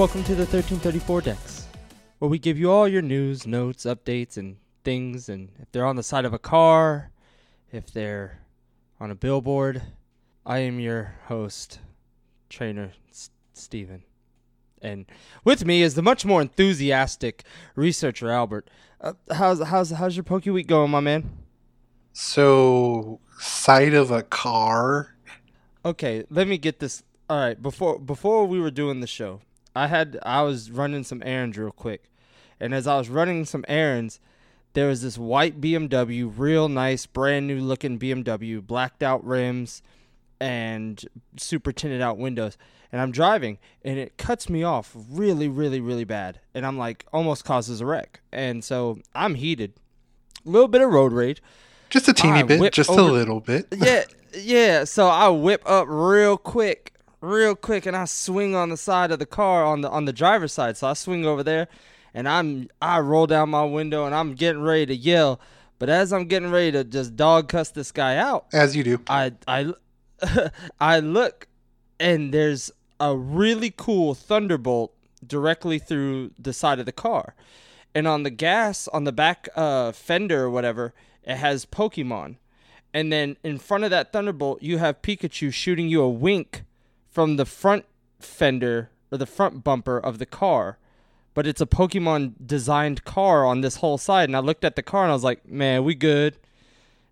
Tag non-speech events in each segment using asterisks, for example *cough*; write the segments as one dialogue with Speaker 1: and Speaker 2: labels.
Speaker 1: welcome to the 1334 Dex, where we give you all your news, notes, updates, and things. And if they're on the side of a car, if they're on a billboard, I am your host, trainer S- Steven. And with me is the much more enthusiastic researcher Albert. Uh, how's how's how's your Poke Week going, my man?
Speaker 2: So, side of a car.
Speaker 1: Okay, let me get this. All right, before before we were doing the show, I had I was running some errands real quick, and as I was running some errands, there was this white BMW, real nice, brand new looking BMW, blacked out rims, and super tinted out windows. And I'm driving, and it cuts me off really, really, really bad, and I'm like almost causes a wreck. And so I'm heated, a little bit of road rage.
Speaker 2: Just a teeny
Speaker 1: I
Speaker 2: bit, just a little bit.
Speaker 1: yeah, *laughs* yeah. So I whip up real quick, real quick, and I swing on the side of the car on the on the driver's side. So I swing over there, and I'm I roll down my window and I'm getting ready to yell. But as I'm getting ready to just dog cuss this guy out,
Speaker 2: As you do.
Speaker 1: I I *laughs* I look, and there's a really cool thunderbolt directly through the side of the car, and on the gas on the back uh, fender or whatever, it has Pokemon, and then in front of that thunderbolt you have Pikachu shooting you a wink from the front fender or the front bumper of the car. But it's a Pokemon designed car on this whole side, and I looked at the car and I was like, "Man, we good."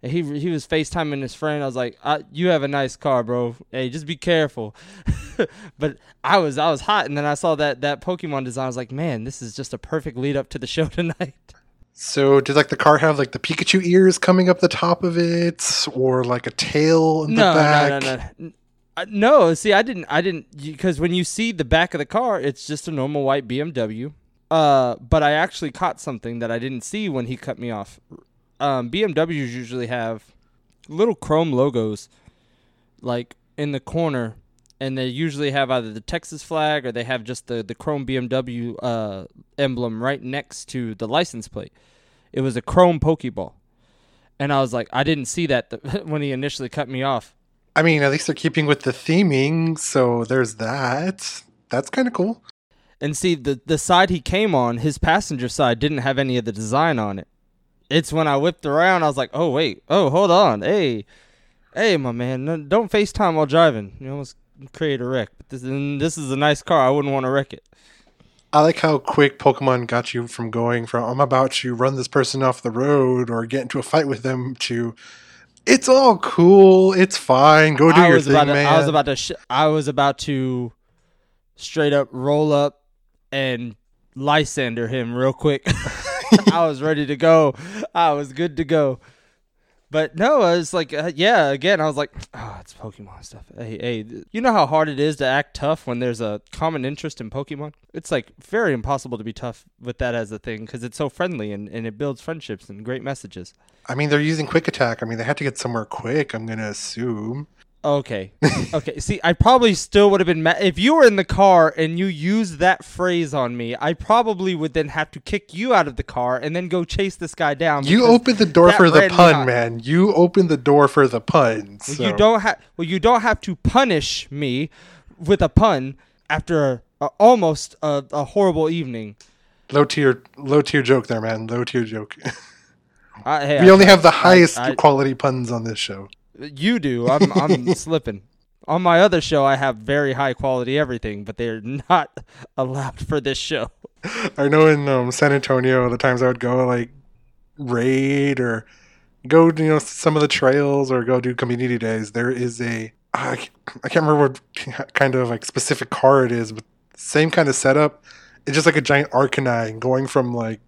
Speaker 1: And he he was FaceTiming his friend. I was like, I, "You have a nice car, bro. Hey, just be careful." *laughs* but I was I was hot, and then I saw that that Pokemon design. I was like, "Man, this is just a perfect lead up to the *laughs* show tonight."
Speaker 2: So, did like the car have like the Pikachu ears coming up the top of it, or like a tail in
Speaker 1: no,
Speaker 2: the back?
Speaker 1: no, no, no, uh, no. See, I didn't, I didn't, because when you see the back of the car, it's just a normal white BMW. Uh, but I actually caught something that I didn't see when he cut me off. Um, BMWs usually have little chrome logos, like in the corner, and they usually have either the Texas flag or they have just the the chrome BMW uh emblem right next to the license plate. It was a chrome Pokeball. And I was like, I didn't see that th- *laughs* when he initially cut me off.
Speaker 2: I mean, at least they're keeping with the theming, so there's that. That's kind of cool.
Speaker 1: And see, the the side he came on, his passenger side, didn't have any of the design on it. It's when I whipped around, I was like, oh wait, oh hold on, hey, hey, my man, no, don't FaceTime while driving. You almost create a wreck. But this and this is a nice car. I wouldn't want to wreck it.
Speaker 2: I like how quick Pokemon got you from going from I'm about to run this person off the road or get into a fight with them to it's all cool, it's fine, go do
Speaker 1: I
Speaker 2: your thing,
Speaker 1: to,
Speaker 2: man.
Speaker 1: I was about to, sh- I was about to, straight up roll up and Lysander him real quick. *laughs* I was ready to go. I was good to go. But no, I was like, uh, yeah. Again, I was like, oh, *tsk* it's Pokemon stuff. Hey, hey, you know how hard it is to act tough when there's a common interest in Pokemon? It's like very impossible to be tough with that as a thing because it's so friendly and, and it builds friendships and great messages.
Speaker 2: I mean, they're using quick attack. I mean, they had to get somewhere quick, I'm going to assume.
Speaker 1: Okay. Okay. See, I probably still would have been mad if you were in the car and you used that phrase on me. I probably would then have to kick you out of the car and then go chase this guy down.
Speaker 2: You opened the door for the pun, man. You opened the door for the pun.
Speaker 1: Well, You don't have. Well, you don't have to punish me with a pun after a, almost a, a horrible evening.
Speaker 2: Low tier, low tier joke there, man. Low tier joke. *laughs*
Speaker 1: I, hey,
Speaker 2: we
Speaker 1: I-
Speaker 2: only have the highest
Speaker 1: I-
Speaker 2: quality puns on this show.
Speaker 1: You do. I'm. I'm *laughs* slipping. On my other show, I have very high quality everything, but they're not *laughs* allowed for this show.
Speaker 2: I know in um, San Antonio, the times I would go like raid or go, you know, some of the trails or go do community days. There is a I can't remember what *laughs* kind of like specific car it is, but same kind of setup. It's just like a giant Arcanine going from like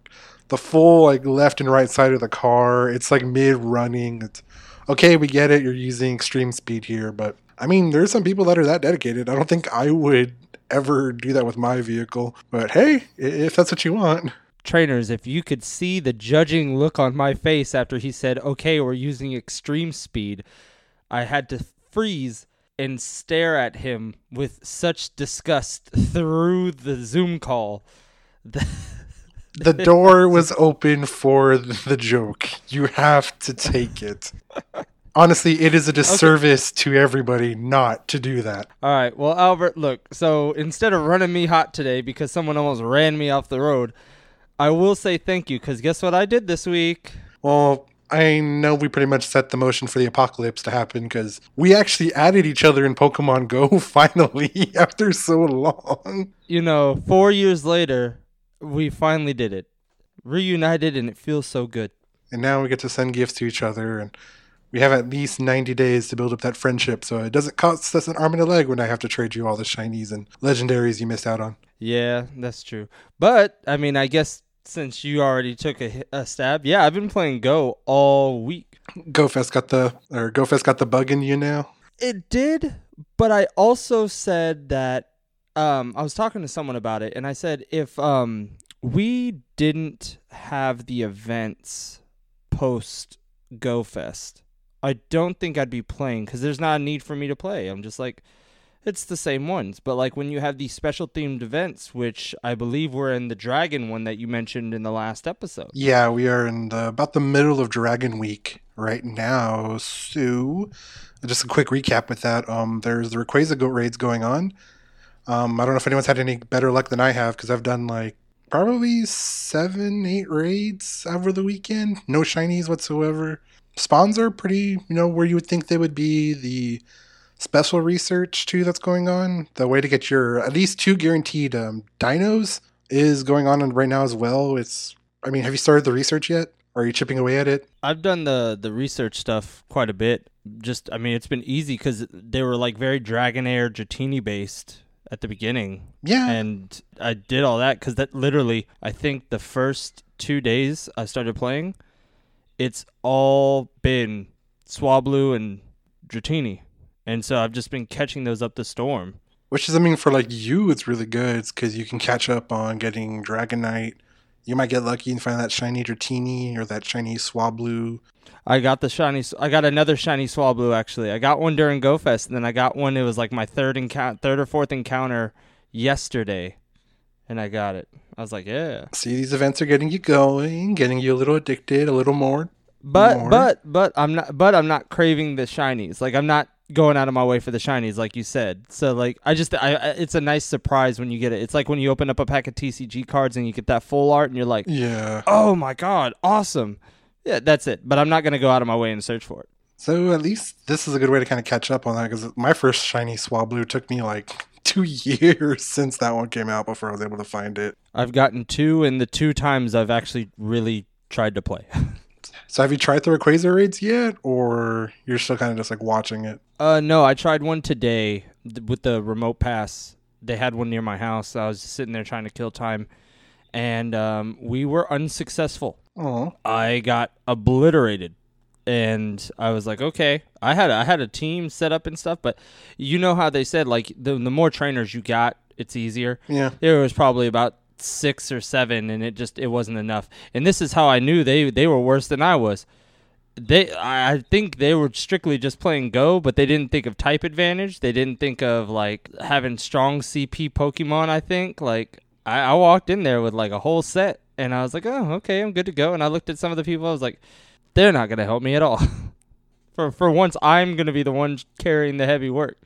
Speaker 2: the full like left and right side of the car. It's like mid running. It's okay, we get it. You're using extreme speed here, but I mean, there's some people that are that dedicated. I don't think I would ever do that with my vehicle. But hey, if that's what you want.
Speaker 1: Trainers, if you could see the judging look on my face after he said, "Okay, we're using extreme speed," I had to freeze and stare at him with such disgust through the Zoom call. *laughs*
Speaker 2: The door was open for the joke. You have to take it. Honestly, it is a disservice to everybody not to do that.
Speaker 1: All right. Well, Albert, look. So instead of running me hot today because someone almost ran me off the road, I will say thank you because guess what I did this week?
Speaker 2: Well, I know we pretty much set the motion for the apocalypse to happen because we actually added each other in Pokemon Go *laughs* finally *laughs* after so long.
Speaker 1: You know, four years later, we finally did it. Reunited, and it feels so good.
Speaker 2: And now we get to send gifts to each other, and we have at least 90 days to build up that friendship so it doesn't cost us an arm and a leg when I have to trade you all the shinies and legendaries you missed out on.
Speaker 1: Yeah, that's true. But, I mean, I guess since you already took a, a stab, yeah, I've been playing Go all week.
Speaker 2: GoFest got the or GoFest got the bug in you now.
Speaker 1: It did, but I also said that um, I was talking to someone about it, and I said if um, we didn't have the events post Go Fest, I don't think I'd be playing because there's not a need for me to play. I'm just like, it's the same ones. But like when you have these special themed events, which I believe were in the Dragon one that you mentioned in the last episode.
Speaker 2: Yeah, we are in the, about the middle of Dragon Week right now. So, just a quick recap with that. Um, there's the Rayquaza goat raids going on. Um, I don't know if anyone's had any better luck than I have because I've done like probably seven, eight raids over the weekend. No shinies whatsoever. Spawns are pretty, you know, where you would think they would be. The special research too that's going on. The way to get your at least two guaranteed um, dinos is going on right now as well. It's, I mean, have you started the research yet? Are you chipping away at it?
Speaker 1: I've done the the research stuff quite a bit. Just I mean, it's been easy because they were like very Dragonair Dratini based at the beginning,
Speaker 2: Yeah.
Speaker 1: and I did all that because that literally I think the first two days I started playing, it's all been Swablu and Dratini, and so I've just been catching those up the storm.
Speaker 2: Which is, I mean, for like you, it's really good because you can catch up on getting Dragonite. You might get lucky and find that shiny Dratini or that shiny Swablu.
Speaker 1: I got the shiny. I got another shiny Swablu actually. I got one during GoFest, and then I got one. It was like my third encounter, third or fourth encounter yesterday, and I got it. I was like, yeah.
Speaker 2: See, these events are getting you going, getting you a little addicted, a little more.
Speaker 1: But
Speaker 2: More.
Speaker 1: but but I'm not. But I'm not craving the shinies. Like I'm not going out of my way for the shinies, like you said. So like I just I, I it's a nice surprise when you get it. It's like when you open up a pack of TCG cards and you get that full art, and you're like,
Speaker 2: Yeah.
Speaker 1: oh my god, awesome. Yeah, that's it. But I'm not gonna go out of my way and search for it.
Speaker 2: So at least this is a good way to kind of catch up on that because my first shiny Swablu took me like *laughs* two years since that one came out before I was able to find it.
Speaker 1: I've gotten two, and the two times I've actually really tried to play. *laughs*
Speaker 2: So have you tried the Rayquaza raids yet, or you're still kind of just like watching it?
Speaker 1: uh, no, I tried one today with the remote pass. They had one near my house. I was just sitting there trying to kill time, and um, we were unsuccessful.
Speaker 2: Oh,
Speaker 1: I got obliterated, and I was like, okay, I had I had a team set up and stuff, but you know how they said like the the more trainers you got, it's easier.
Speaker 2: yeah.
Speaker 1: there was probably about six or seven and it just it wasn't enough. And this is how i knew they they were worse than i was. They i think they were strictly just playing go but they didn't think of type advantage. They didn't think of like having strong cp pokemon i think. Like i, I walked in there with like a whole set and i was like oh okay i'm good to go. And i looked at some of the people. I was like they're not gonna help me at all. *laughs* For for once i'm gonna be the one carrying the heavy work.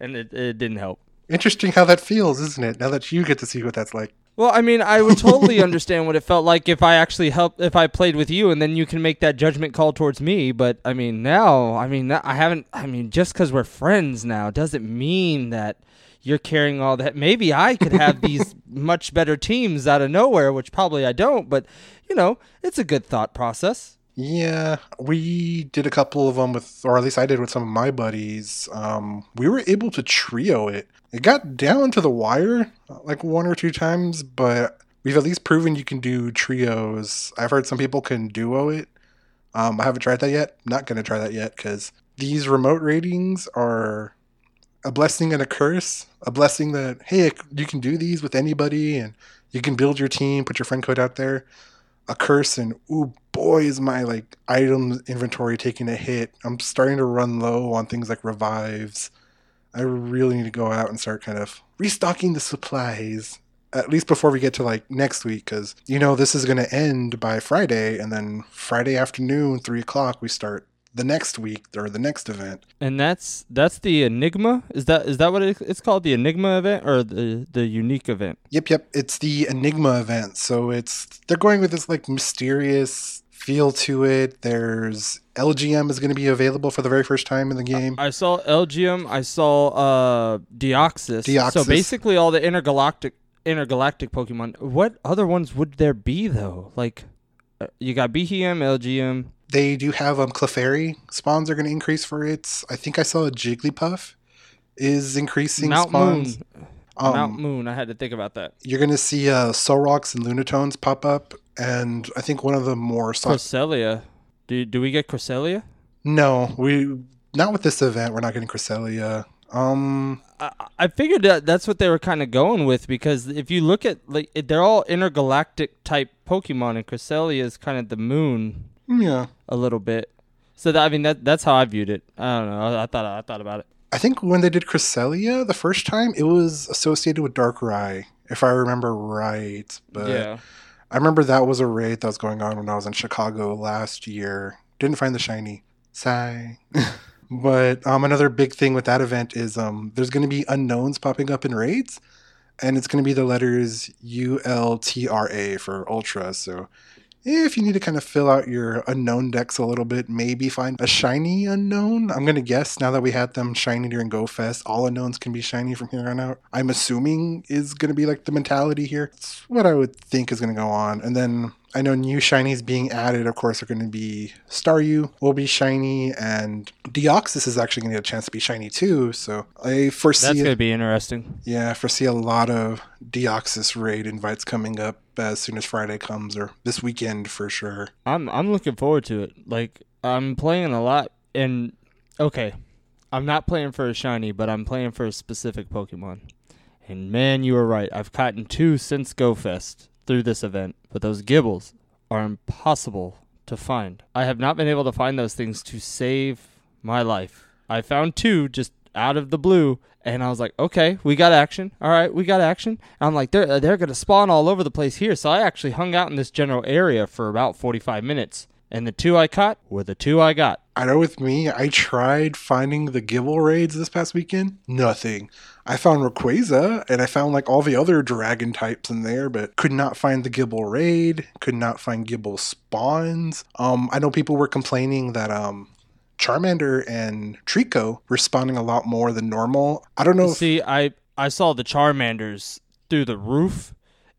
Speaker 1: And it, it didn't help.
Speaker 2: Interesting how that feels, isn't it? Now that you get to see what that's like.
Speaker 1: Well, I mean, I would totally *laughs* understand what it felt like if I actually helped, if I played with you, and then you can make that judgment call towards me. But I mean, now, I mean, I haven't. I mean, just because we're friends now doesn't mean that you're carrying all that. Maybe I could have these *laughs* much better teams out of nowhere, which probably I don't. But you know, it's a good thought process.
Speaker 2: Yeah, we did a couple of them with, or at least I did with some of my buddies. Um, we were able to trio it. It got down to the wire uh, like one or two times, but we've at least proven you can do trios. I've heard some people can duo it. Um, I haven't tried that yet. Not gonna try that yet because these remote ratings are a blessing and a curse. A blessing that hey, you can do these with anybody, and you can build your team, put your friend code out there a curse and ooh boy is my like item inventory taking a hit. I'm starting to run low on things like revives. I really need to go out and start kind of restocking the supplies at least before we get to like next week because you know this is going to end by friday and then friday afternoon three o'clock we start the next week or the next event.
Speaker 1: And that's that's the Enigma. Is that is that what it's called? The Enigma event or the the unique event?
Speaker 2: Yep, yep. It's the Enigma event. So it's they're going with this like mysterious feel to it. There's Elgyem is going to be available for the very first time in the game.
Speaker 1: I saw Elgyem. I saw uh Deoxys. So basically, all the intergalactic intergalactic Pokemon. What other ones would there be though? Like, uh, you got Beheeyem, Elgyem.
Speaker 2: They do have um Clefairy spawns are going to increase for its. I think I saw a Jigglypuff is increasing
Speaker 1: Mount
Speaker 2: spawns.
Speaker 1: Moon.
Speaker 2: Um,
Speaker 1: Mount Moon. I had to think about that.
Speaker 2: You're going to see uh, Solrocks and Lunatones pop up, and I think one of the more so-
Speaker 1: Cresselia. Do do we get Cresselia?
Speaker 2: no, we not with this event. We're not getting Cresselia. Um,
Speaker 1: I, I figured that that's what they were kind of going with because if you look at like they're all intergalactic type Pokemon and Cresselia is kind of the moon
Speaker 2: yeah,
Speaker 1: a little bit. So that I mean that that's how I viewed it. I don't know. I, I thought I thought about it.
Speaker 2: I think when they did Cresselia the first time, it was associated with Darkrai, if I remember right. But
Speaker 1: yeah.
Speaker 2: I remember that was a raid that was going on when I was in Chicago last year. Didn't find the shiny. Sigh. *laughs* but um, another big thing with that event is um, there's going to be Unowns popping up in raids, and it's going to be the letters U L T R A for Ultra. So if you need to kind of fill out your Unown dex a little bit, maybe find a shiny Unown. I'm going to guess now that we had them shiny during Go Fest, all Unowns can be shiny from here on out. I'm assuming is going to be like the mentality here. It's what I would think is going to go on. And then I know new shinies being added, of course, are going to be Staryu will be shiny, and Deoxys is actually going to get a chance to be shiny too. So I foresee
Speaker 1: That's gonna be interesting.
Speaker 2: yeah, I foresee a lot of Deoxys raid invites coming up as soon as Friday comes, or this weekend for sure.
Speaker 1: I'm I'm looking forward to it. Like I'm playing a lot and okay, I'm not playing for a shiny, but I'm playing for a specific Pokemon. And man, you were right. I've caught two since Go Fest through this event, but those Gibles are impossible to find. I have not been able to find those things to save my life. I found two just out of the blue, and I was like, okay, we got action. All right, we got action. And I'm like, they're uh, they're gonna spawn all over the place here. So I actually hung out in this general area for about 45 minutes, and the two I caught were the two I got.
Speaker 2: I know with me, I tried finding the Gible raids this past weekend. Nothing. I found Rayquaza and I found like all the other dragon types in there, but could not find the Gible raid. Could not find Gible spawns. Um, I know people were complaining that um, Charmander and Treecko were spawning a lot more than normal. I don't know. If,
Speaker 1: See, I I saw the Charmanders through the roof,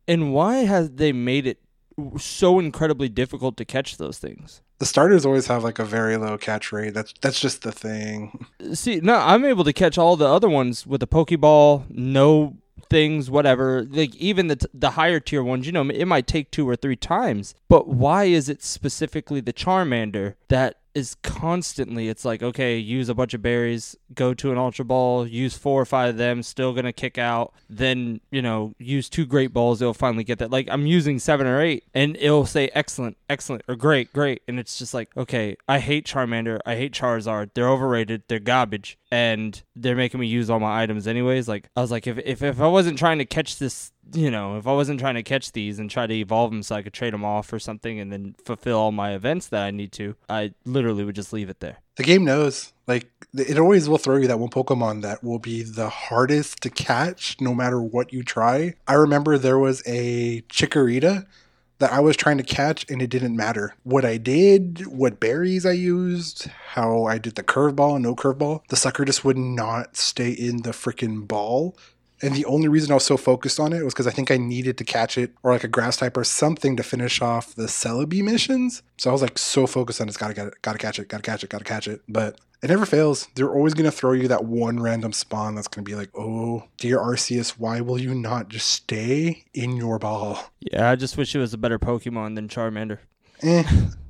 Speaker 1: and why has they made it so incredibly difficult to catch those things?
Speaker 2: The starters always have like a very low catch rate. That's that's just the thing.
Speaker 1: See, no, I'm able to catch all the other ones with a Pokeball, no things, whatever. Like even the the higher tier ones, you know, it might take two or three times. But why is it specifically the Charmander that is constantly? It's like okay, use a bunch of berries, go to an Ultra Ball, use four or five of them, still gonna kick out. Then you know, use two Great Balls, it'll finally get that. Like I'm using seven or eight, and it'll say excellent, excellent, or great, great, and it's just like okay, I hate Charmander, I hate Charizard. They're overrated. They're garbage, and they're making me use all my items anyways. Like I was like, if if if I wasn't trying to catch this. You know, if I wasn't trying to catch these and try to evolve them so I could trade them off or something and then fulfill all my events that I need to, I literally would just leave it there.
Speaker 2: The game knows. Like it always will throw you that one Pokemon that will be the hardest to catch no matter what you try. I remember there was a Chikorita that I was trying to catch and it didn't matter. What I did, what berries I used, how I did the curveball and no curveball, the sucker just would not stay in the freaking ball. And the only reason I was so focused on it was because I think I needed to catch it or like a grass type or something to finish off the Celebi missions. So I was like so focused on it's gotta get it, gotta catch it, gotta catch it, gotta catch it. But it never fails. They're always gonna throw you that one random spawn that's gonna be like, oh, dear Arceus, why will you not just stay in your ball?
Speaker 1: Yeah, I just wish it was a better Pokemon than Charmander.
Speaker 2: Eh,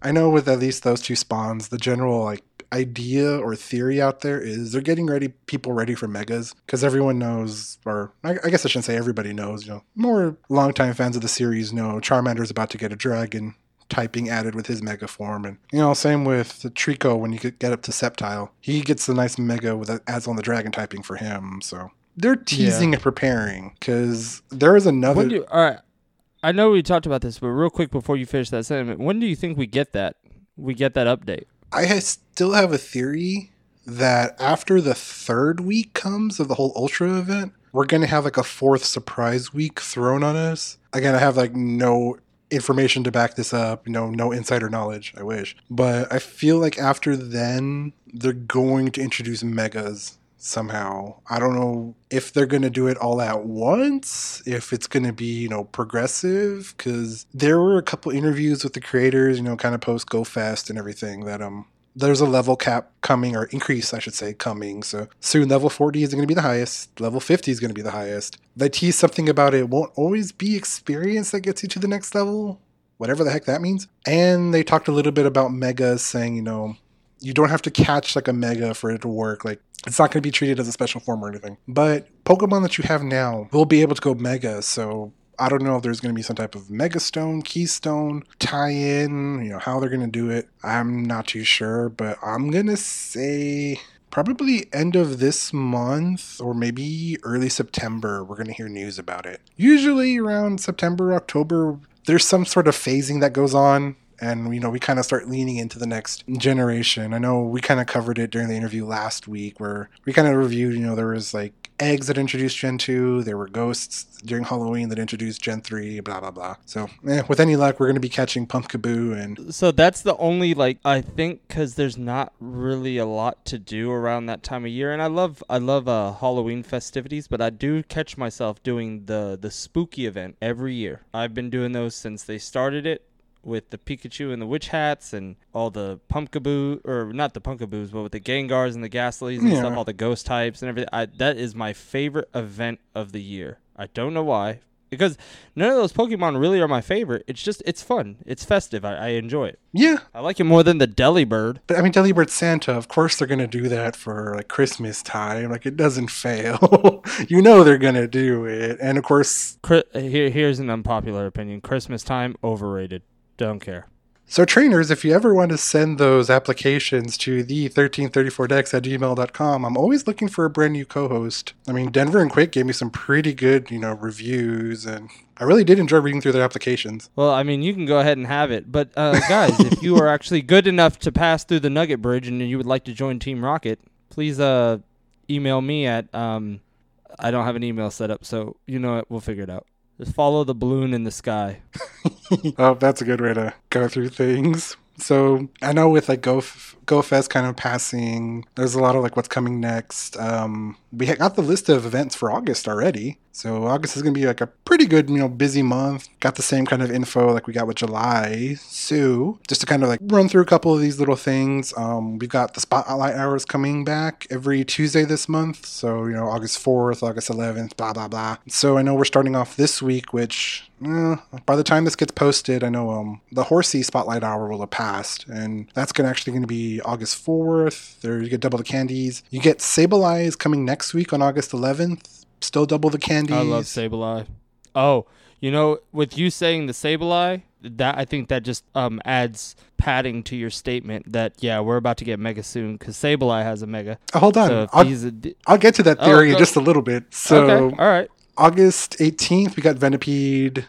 Speaker 2: I know with at least those two spawns, the general like idea or theory out there is they're getting ready people ready for megas because everyone knows or I, I guess i shouldn't say everybody knows you know more longtime fans of the series know charmander's about to get a dragon typing added with his mega form. And you know same with the treecko when you get get up to sceptile. He gets the nice mega with adds on the dragon typing for him. So they're teasing and preparing because there is another
Speaker 1: When do you, all right, I know we talked about this, but real quick before you finish that sentiment, when do you think we get that? We get that update.
Speaker 2: I still have a theory that after the third week comes of the whole Ultra event, we're going to have like a fourth surprise week thrown on us. Again, I have like no information to back this up, know, no insider knowledge, I wish. But I feel like after then, they're going to introduce megas somehow. I don't know if they're going to do it all at once, if it's going to be, you know, progressive cuz there were a couple interviews with the creators, you know, kind of post Go Fest and everything that um there's a level cap coming or increase, I should say, coming. So soon level 40 is going to be the highest. Level 50 is going to be the highest. They tease something about it won't always be experience that gets you to the next level, whatever the heck that means. And they talked a little bit about megas, saying, you know, you don't have to catch like a mega for it to work. Like it's not going to be treated as a special form or anything. But Pokemon that you have now will be able to go mega. So I don't know if there's going to be some type of mega stone, Keystone tie in, you know, how they're going to do it. I'm not too sure, but I'm going to say probably end of this month or maybe early September, we're going to hear news about it. Usually around September, October, there's some sort of phasing that goes on and you know we kind of start leaning into the next generation i know we kind of covered it during the interview last week where we kind of reviewed you know there was like eggs that introduced Gen 2. There were ghosts during Halloween that introduced Gen 3, blah, blah, blah. So, eh, with any luck, we're going to be catching Pumpkaboo and.
Speaker 1: So that's the only, like, I think because there's not really a lot to do around that time of year. And I love, I love uh, Halloween festivities, but I do catch myself doing the, the spooky event every year. I've been doing those since they started it with the Pikachu and the witch hats and all the pumpkaboo or not the pumpkaboos, but with the Gengars and the Gastlys and
Speaker 2: Yeah.
Speaker 1: stuff, all the ghost types and everything. I, that is my favorite event of the year. I don't know why. Because none of those Pokemon really are my favorite. It's just it's fun. It's festive. I, I enjoy it.
Speaker 2: Yeah,
Speaker 1: I like it more than the Delibird.
Speaker 2: but I mean, Delibird Santa, of course they're going to do that for like Christmas time. Like, it doesn't *laughs* fail. you know they're going to do it. And of course,
Speaker 1: here here's an unpopular opinion. Christmas time overrated. Don't care.
Speaker 2: So, trainers, if you ever want to send those applications to the 1334dex at gmail.com, I'm always looking for a brand new co host. I mean, Denver and Quake gave me some pretty good, you know, reviews, and I really did enjoy reading through their applications.
Speaker 1: Well, I mean, you can go ahead and have it, but uh, guys, if you are *laughs* actually good enough to pass through the Nugget Bridge and you would like to join Team Rocket, please uh, email me at um, I don't have an email set up, so you know what, we'll figure it out. Just follow the balloon in the sky. *laughs* *laughs*
Speaker 2: oh, that's a good way to go through things. So I know with like Go GoFest kind of passing, there's a lot of like what's coming next. Um, we got the list of events for August already, so August is gonna be like a pretty good, you know, busy month. Got the same kind of info like we got with July. So just to kind of like run through a couple of these little things, um, we've got the spotlight hours coming back every Tuesday this month. So you know, August fourth, August eleventh, blah blah blah. So I know we're starting off this week, which eh, by the time this gets posted, I know um the Horsea Spotlight Hour will have passed, and that's gonna actually gonna be August fourth. There you get double the candies. You get Sableye is coming next week on August eleventh. Still double the candies.
Speaker 1: I love Sableye. Oh, you know, with you saying the Sableye, that I think that just um adds padding to your statement that yeah, we're about to get Mega soon because Sableye has a Mega.
Speaker 2: Oh, hold on,
Speaker 1: So
Speaker 2: I'll,
Speaker 1: he's a d-
Speaker 2: I'll get to that
Speaker 1: Oh,
Speaker 2: theory in just a little bit. So
Speaker 1: okay, all right.
Speaker 2: August 18th, we got Venipede.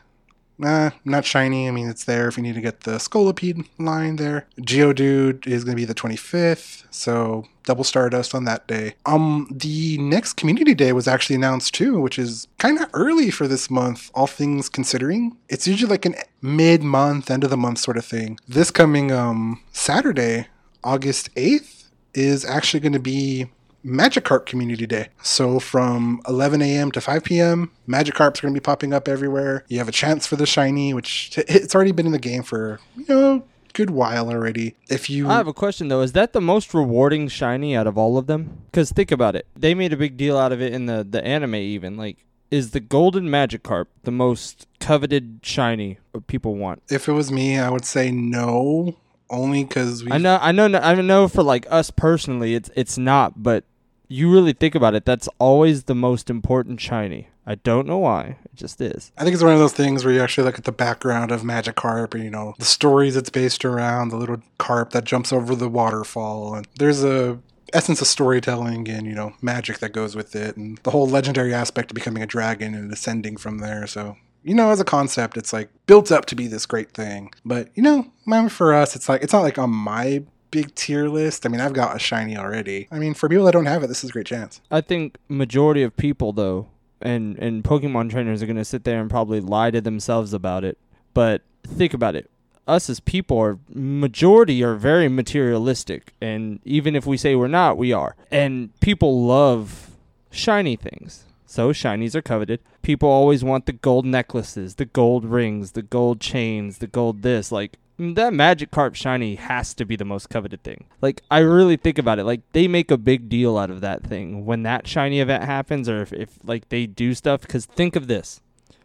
Speaker 2: Nah, not shiny. I mean, it's there if you need to get the Scolipede line there. Geodude is going to be the 25th, so double Stardust on that day. Um, the next Community Day was actually announced too, which is kind of early for this month, all things considering. It's usually like an mid-month, end of the month sort of thing. This coming um Saturday, August 8th, is actually going to be Magikarp Community Day. So from 11 a.m. to 5 p.m., Magikarps are going to be popping up everywhere. You have a chance for the shiny, which it's already been in the game for you know good while already. If you
Speaker 1: I have a question though. Is that the most rewarding shiny out of all of them? Because think about it. They made a big deal out of it in the the anime even. Like, is the golden Magikarp the most coveted shiny people want?
Speaker 2: if it was me, I would say no, only because we.
Speaker 1: I know, I know, I know. For like us personally, it's it's not. But you really think about it, that's always the most important shiny. I don't know why. It just is.
Speaker 2: I think it's one of those things where you actually look at the background of Magikarp and you know the stories it's based around, the little carp that jumps over the waterfall, and there's a essence of storytelling and you know magic that goes with it, and the whole legendary aspect of becoming a dragon and ascending from there. So you know, as a concept, it's like built up to be this great thing. But you know, for us, it's like it's not like on my big tier list, I mean, I've got a shiny already. I mean, for people that don't have it, this is a great chance.
Speaker 1: I think majority of people though, and and Pokemon trainers are gonna sit there and probably lie to themselves about it. But think about it. Us as people are majority are very materialistic, and even if we say we're not, we are. And people love shiny things. So shinies are coveted. People always want the gold necklaces, the gold rings, the gold chains, the gold this. Like that Magikarp shiny has to be the most coveted thing. Like I really think about it. Like they make a big deal out of that thing when that shiny event happens, or if, if like they do stuff. Because think of this.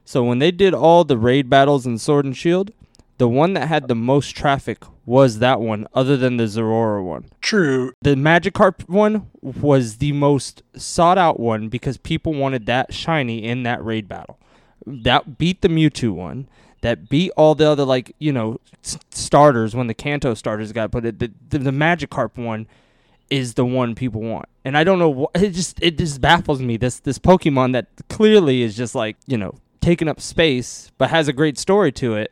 Speaker 1: So when they did all the raid battles in Sword and Shield, the one that had the most traffic was that one, other than the Zeraora one.
Speaker 2: True.
Speaker 1: The Magikarp one was the most sought out one because people wanted that shiny in that raid battle. That beat the Mewtwo one. That beat all the other like you know starters when the Kanto starters got put. It the, the the Magikarp one is the one people want, and I don't know what it just it just baffles me. This this Pokemon that clearly is just like you know taking up space but has a great story to it.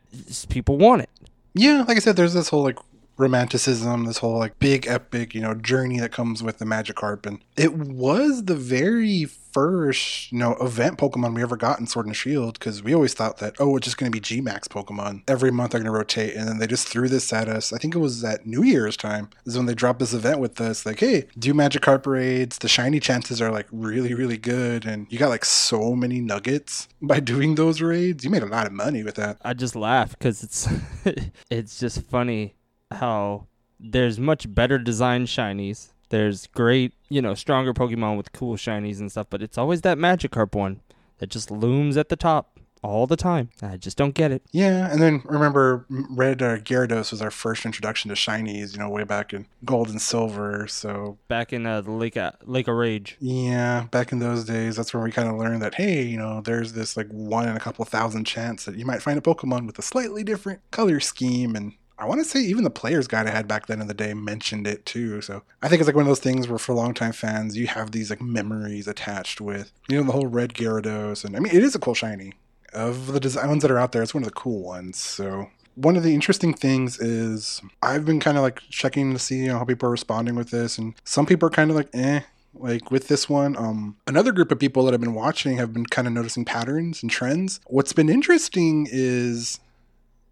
Speaker 1: people want it.
Speaker 2: Yeah, like I said, there's this whole like romanticism, this whole like big epic, you know, journey that comes with the Magikarp, and it was the very first, you know, event Pokemon we ever got in Sword and Shield because we always thought that oh, it's just going to be G Max Pokemon every month they're going to rotate, and then they just threw this at us. I think it was at New Year's time is when they dropped this event with us, like, hey, do Magikarp raids. The shiny chances are like really, really good, and you got like so many nuggets by doing those raids. You made a lot of money with that.
Speaker 1: I just laugh because it's *laughs* it's just funny how there's much better designed shinies. There's great, you know, stronger Pokemon with cool shinies and stuff, but it's always that Magikarp one that just looms at the top all the time. I just don't get it.
Speaker 2: Yeah, and then remember, Red uh, Gyarados was our first introduction to shinies, you know, way back in Gold and Silver. So
Speaker 1: Back in uh, the Lake of, Lake of Rage.
Speaker 2: yeah, back in those days, that's where we kind of learned that hey, you know, there's this like one in a couple thousand chance that you might find a Pokemon with a slightly different color scheme, and I want to say even the player's guide I had back then in the day mentioned it too. So I think it's like one of those things where for longtime fans, you have these like memories attached with you know the whole Red Gyarados, and I mean it is a cool shiny of the designs that are out there. It's one of the cool ones. So one of the interesting things is I've been kind of like checking to see you know how people are responding with this, and some people are kind of like eh. Like with this one, um, another group of people that I've been watching have been kind of noticing patterns and trends. What's been interesting is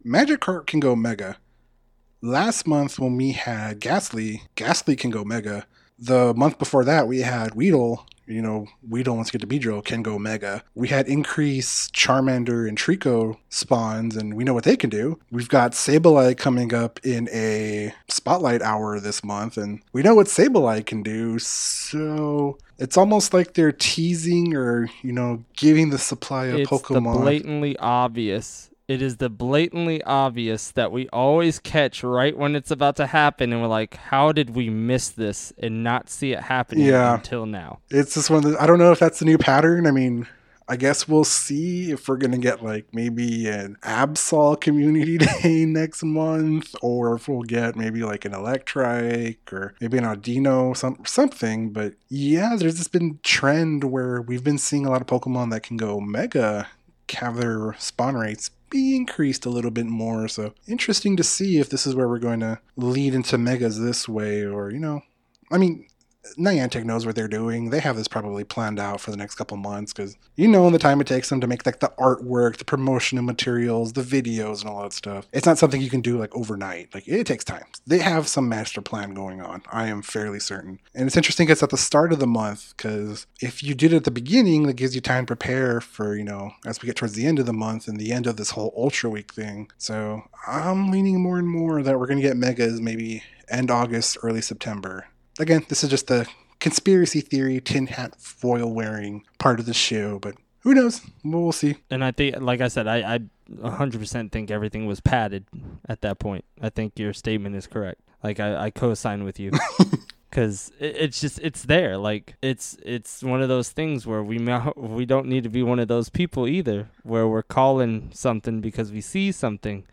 Speaker 2: Magic Magikarp can go mega. Last month when we had Gastly, Gastly can go mega. The month before that we had Weedle. You know, Weedle once get to Beedrill can go mega. We had increased Charmander and Treecko spawns, and we know what they can do. We've got Sableye coming up in a spotlight hour this month, and we know what Sableye can do. So it's almost like they're teasing or you know giving the supply of
Speaker 1: It's
Speaker 2: Pokemon.
Speaker 1: the blatantly obvious. It is the blatantly obvious that we always catch right when it's about to happen, and we're like, "How did we miss this and not see it happening
Speaker 2: Yeah.
Speaker 1: until now?"
Speaker 2: it's just one of the, I don't know if that's the new pattern. I mean, I guess we'll see if we're gonna get like maybe an Absol community *laughs* day next month, or if we'll get maybe like an Electrike or maybe an Audino, some something. But yeah, there's this been trend where we've been seeing a lot of Pokemon that can go Mega have their spawn rates be increased a little bit more. So interesting to see if this is where we're going to lead into megas this way, or you know, I mean, Niantic knows what they're doing. They have this probably planned out for the next couple months because you know the time it takes them to make like the artwork, the promotional materials, the videos, and all that stuff. It's not something you can do like overnight. Like it takes time. They have some master plan going on. I am fairly certain. And it's interesting. It's at the start of the month because if you did it at the beginning, that gives you time to prepare for you know as we get towards the end of the month and the end of this whole Ultra Week thing. So I'm leaning more and more that we're gonna get megas maybe end August, early September again, this is just the conspiracy theory, tin hat foil wearing part of the show, but who knows? We'll, see.
Speaker 1: And I think, like I said, I I 100% think everything was padded at that point. I think your statement is correct. Like I, I co-sign with you. *laughs* Cause it's just it's there, like it's it's one of those things where we we don't need to be one of those people either, where we're calling something because we see something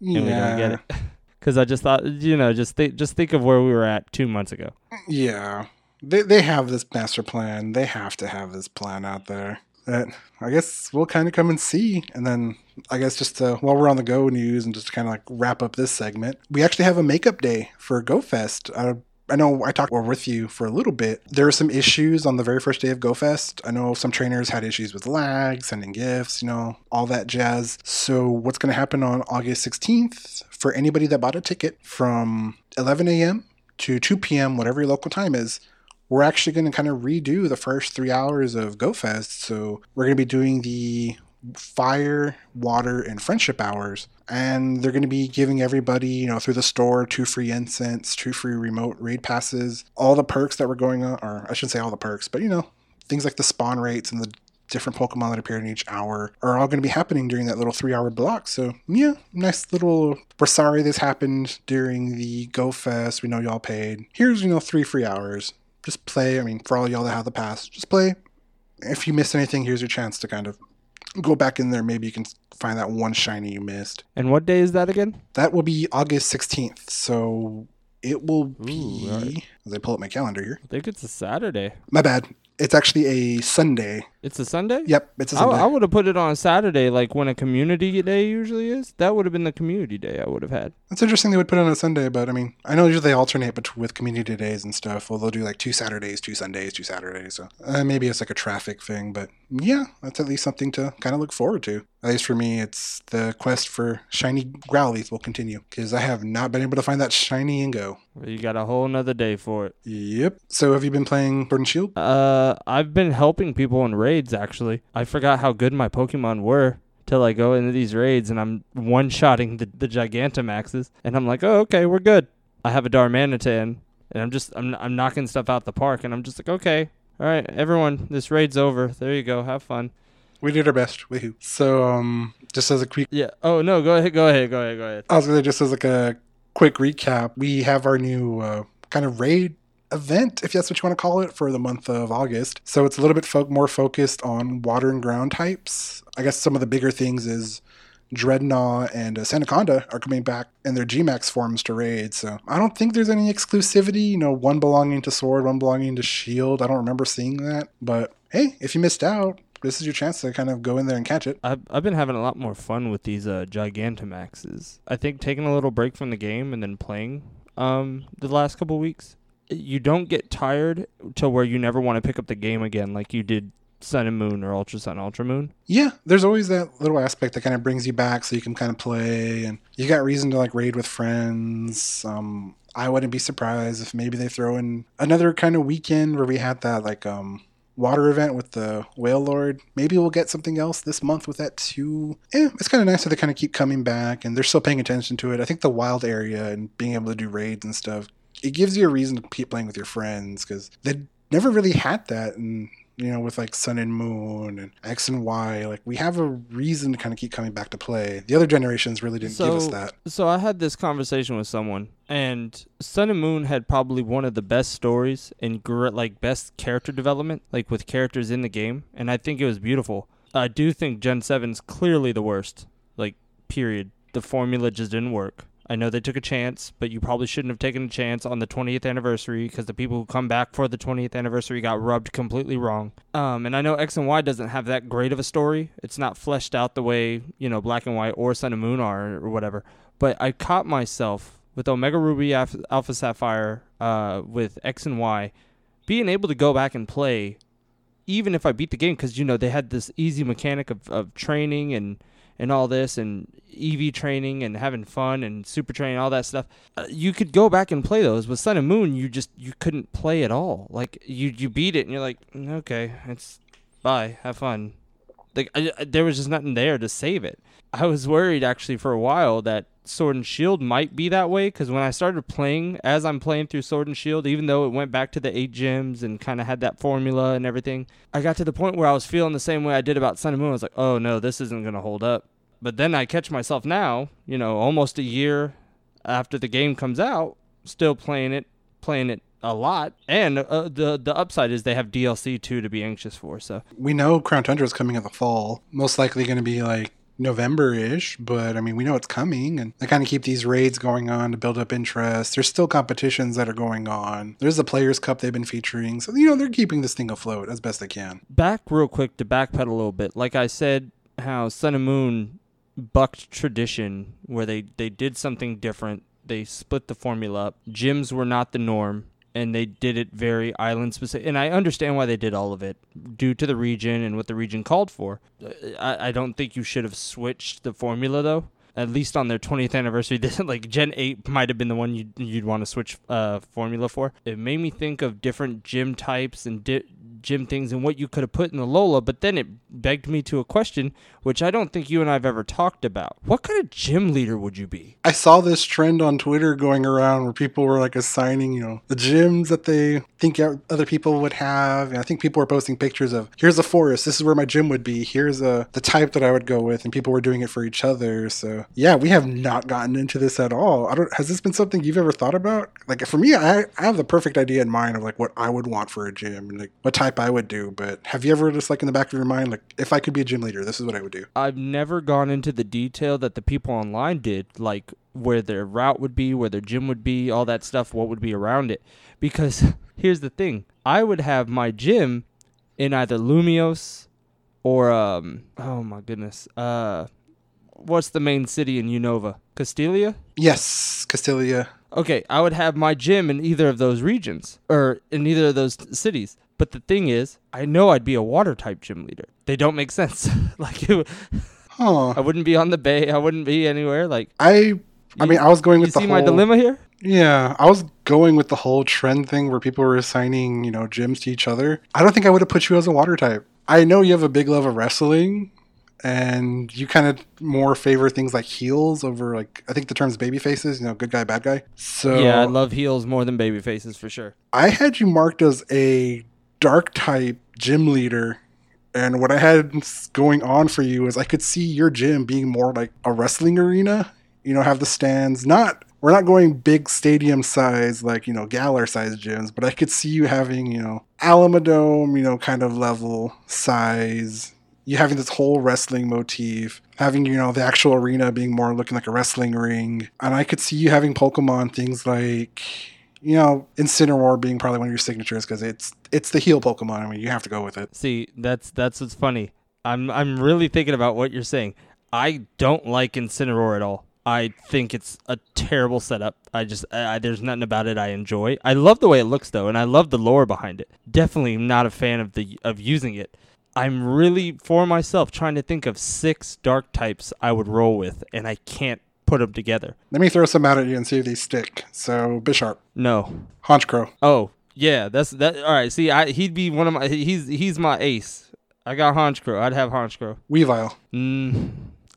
Speaker 2: Yeah,
Speaker 1: and we don't get it. *laughs* Because I just thought, you know, just think, just think of where we were at two months ago.
Speaker 2: yeah. They they have this master plan. They have to have this plan out there. that I guess we'll kind of come and see. And then I guess just to, while we're on the Go news and just kind of like wrap up this segment, we actually have a makeup day for GoFest. Uh, I know I talked with you for a little bit. There were some issues on the very first day of GoFest. I know some trainers had issues with lag, sending gifts, you know, all that jazz. So, what's going to happen on August 16th for anybody that bought a ticket from 11 a.m. to 2 p.m., whatever your local time is? We're actually going to kind of redo the first three hours of GoFest. So, we're going to be doing the fire, water, and friendship hours. And they're going to be giving everybody, you know, through the store, two free incense, two free remote raid passes, all the perks that were going on, or I shouldn't say all the perks, but you know, things like the spawn rates and the different Pokemon that appear in each hour are all going to be happening during that little three hour block. So, yeah, nice little. We're sorry this happened during the Go Fest. We know y'all paid. Here's, you know, three free hours. Just play. I mean, for all y'all that have the pass, just play. If you miss anything, here's your chance to kind of go back in there. Maybe you can find that one shiny you missed.
Speaker 1: And what day is that again?
Speaker 2: That will be August 16th. So it will be.
Speaker 1: Ooh, right.
Speaker 2: As I pull up my calendar here.
Speaker 1: I think it's a Saturday.
Speaker 2: My bad. It's actually a Sunday.
Speaker 1: It's a Sunday?
Speaker 2: Yep, it's a
Speaker 1: I,
Speaker 2: Sunday.
Speaker 1: I would have put it on a Saturday, like when a community day usually is. That would have been the community day I would have had.
Speaker 2: It's interesting they would put it on a Sunday, but I mean, I know usually they alternate bet- with community days and stuff. Well, they'll do like two Saturdays, two Sundays, two Saturdays. So uh, maybe it's like a traffic thing, but yeah, that's at least something to kind of look forward to. At least for me, it's the quest for shiny Growlithe will continue because I have not been able to find that shiny and go.
Speaker 1: Well, You got a whole nother day for it.
Speaker 2: Yep. So have you been playing Sword and Shield?
Speaker 1: Uh, I've been helping people in raids actually. I forgot how good my Pokemon were till I go into these raids and I'm one shotting the, the Gigantamaxes and I'm like, oh okay, we're good. I have a Darmanitan and I'm just I'm I'm knocking stuff out the park and I'm just like, okay, all right, everyone, this raid's over. There you go, have fun.
Speaker 2: We did our best. Woohoo. So um, just as a quick
Speaker 1: Yeah. Oh no, go ahead, go ahead, go ahead, go ahead.
Speaker 2: I was gonna just as like a quick recap, we have our new uh, kind of raid event, if that's what you want to call it, for the month of August. So it's a little bit fo- more focused on water and ground types. I guess some of the bigger things is Drednaw and uh, are coming back in their Gmax forms to raid. So I don't think there's any exclusivity. You know, one belonging to Sword, one belonging to Shield. I don't remember seeing that. But hey, if you missed out, this is your chance to kind of go in there and catch it.
Speaker 1: I've, I've been having a lot more fun with these uh, Gigantamaxes. I think taking a little break from the game and then playing um, the last couple weeks, you don't get tired to where you never want to pick up the game again like you did Sun and Moon or Ultra Sun, Ultra Moon.
Speaker 2: Yeah, there's always that little aspect that kind of brings you back so you can kind of play and you got reason to like raid with friends. Um I wouldn't be surprised if maybe they throw in another kind of weekend where we had that like um water event with the Wailord. Maybe we'll get something else this month with that too. Yeah, it's kind of nice that they kind of keep coming back and they're still paying attention to it. I think the wild area and being able to do raids and stuff, it gives you a reason to keep playing with your friends because they never really had that and you know, with like Sun and Moon and X and Y, like we have a reason to kind of keep coming back to play. The other generations really didn't give us that.
Speaker 1: So I had this conversation with someone, and Sun and Moon had probably one of the best stories and gr- like best character development, like with characters in the game, and I think it was beautiful. I do think Gen 7's clearly the worst. Like, period. The formula just didn't work. I know they took a chance, but you probably shouldn't have taken a chance on the 20th anniversary because the people who come back for the 20th anniversary got rubbed completely wrong. Um, and I know X and Y doesn't have that great of a story. It's not fleshed out the way, you know, Black and White or Sun and Moon are or whatever. But I caught myself with Omega Ruby, Alpha, Sapphire, uh, with X and Y, being able to go back and play, even if I beat the game, because you know they had this easy mechanic of, of training and and all this and EV training and having fun and super training all that stuff. Uh, you could go back and play those. With Sun and Moon, you just you couldn't play at all. Like you you beat it and you're like, "Mm, okay, it's bye, have fun. Like I, I- there was just nothing there to save it. I was worried actually for a while that Sword and Shield might be that way because when I started playing, as I'm playing through Sword and Shield, even though it went back to the eight gems and kind of had that formula and everything, I got to the point where I was feeling the same way I did about Sun and Moon. I was like, oh no, this isn't gonna hold up. But then I catch myself now, you know, almost a year after the game comes out, still playing it, playing it a lot. And uh, the the upside is they have DLC too to be anxious for. So
Speaker 2: We know Crown Tundra is coming in the fall. Most likely going to be like November ish, but I mean, we know it's coming and they kind of keep these raids going on to build up interest. There's still competitions that are going on. There's the Players' Cup they've been featuring. So, you know, they're keeping this thing afloat as best they can.
Speaker 1: Back real quick to backpedal a little bit. Like I said, how Sun and Moon bucked tradition where they, they did something different. They split the formula up. Gyms were not the norm and they did it very island specific. And I understand why they did all of it due to the region and what the region called for. I, I don't think you should have switched the formula though. At least on their 20th anniversary, *laughs* like Gen 8 might have been the one you'd, you'd want to switch uh, formula for. It made me think of different gym types and di- gym things and what you could have put in Alola, but then it begged me to a question, which I don't think you and I have ever talked about. What kind of gym leader would you be?
Speaker 2: I saw this trend on Twitter going around where people were like assigning, you know, the gyms that they think other people would have. And I think people were posting pictures of here's a forest, this is where my gym would be, here's a uh, the type that I would go with, and people were doing it for each other. So yeah, we have not gotten into this at all. I don't has this been something you've ever thought about? Like for me, I, I have the perfect idea in mind of like what I would want for a gym and like what type I would do. But have you ever just like in the back of your mind, like if I could be a gym leader, this is what I would do?
Speaker 1: I've never gone into the detail that the people online did, like where their route would be, where their gym would be, all that stuff, what would be around it. Because *laughs* here's the thing I would have my gym in either Lumiose or, um, oh my goodness, uh, what's the main city in Unova? Castelia?
Speaker 2: Yes, Castelia.
Speaker 1: Okay, I would have my gym in either of those regions or in either of those cities. But the thing is, I know I'd be a water type gym leader. They don't make sense. *laughs* like, it, huh. I wouldn't be on the bay. I wouldn't be anywhere. Like,
Speaker 2: I, I mean, I was going with
Speaker 1: you
Speaker 2: the
Speaker 1: see
Speaker 2: whole,
Speaker 1: my dilemma here.
Speaker 2: Yeah, I was going with the whole trend thing where people were assigning, you know, gyms to each other. I don't think I would have put you as a water type. I know you have a big love of wrestling, and you kind of more favor things like heels over like I think the term's baby faces, you know, good guy, bad guy. So
Speaker 1: yeah, I love heels more than baby faces for sure.
Speaker 2: I had you marked as a dark type gym leader. And what I had going on for you is I could see your gym being more like a wrestling arena. You know, have the stands. Not we're not going big stadium size like you know Galar size gyms, but I could see you having you know Alamodome, you know, kind of level size. You having this whole wrestling motif, having you know the actual arena being more looking like a wrestling ring, and I could see you having Pokemon things like you know, Incineroar being probably one of your signatures because it's it's the heel Pokemon. I mean, you have to go with it.
Speaker 1: See, that's that's what's funny. I'm I'm really thinking about what you're saying. I don't like Incineroar at all. I think it's a terrible setup. I just I, there's nothing about it I enjoy. I love the way it looks though, and I love the lore behind it. Definitely not a fan of the of using it. I'm really for myself trying to think of six dark types I would roll with, and I can't put them together.
Speaker 2: Let me throw some out at you and see if they stick. So Bisharp.
Speaker 1: No.
Speaker 2: Honchkrow.
Speaker 1: Oh yeah, that's that. All right. See, I he'd be one of my. He's he's my ace. I got Honchkrow. I'd have Honchkrow.
Speaker 2: Weavile.
Speaker 1: Mm,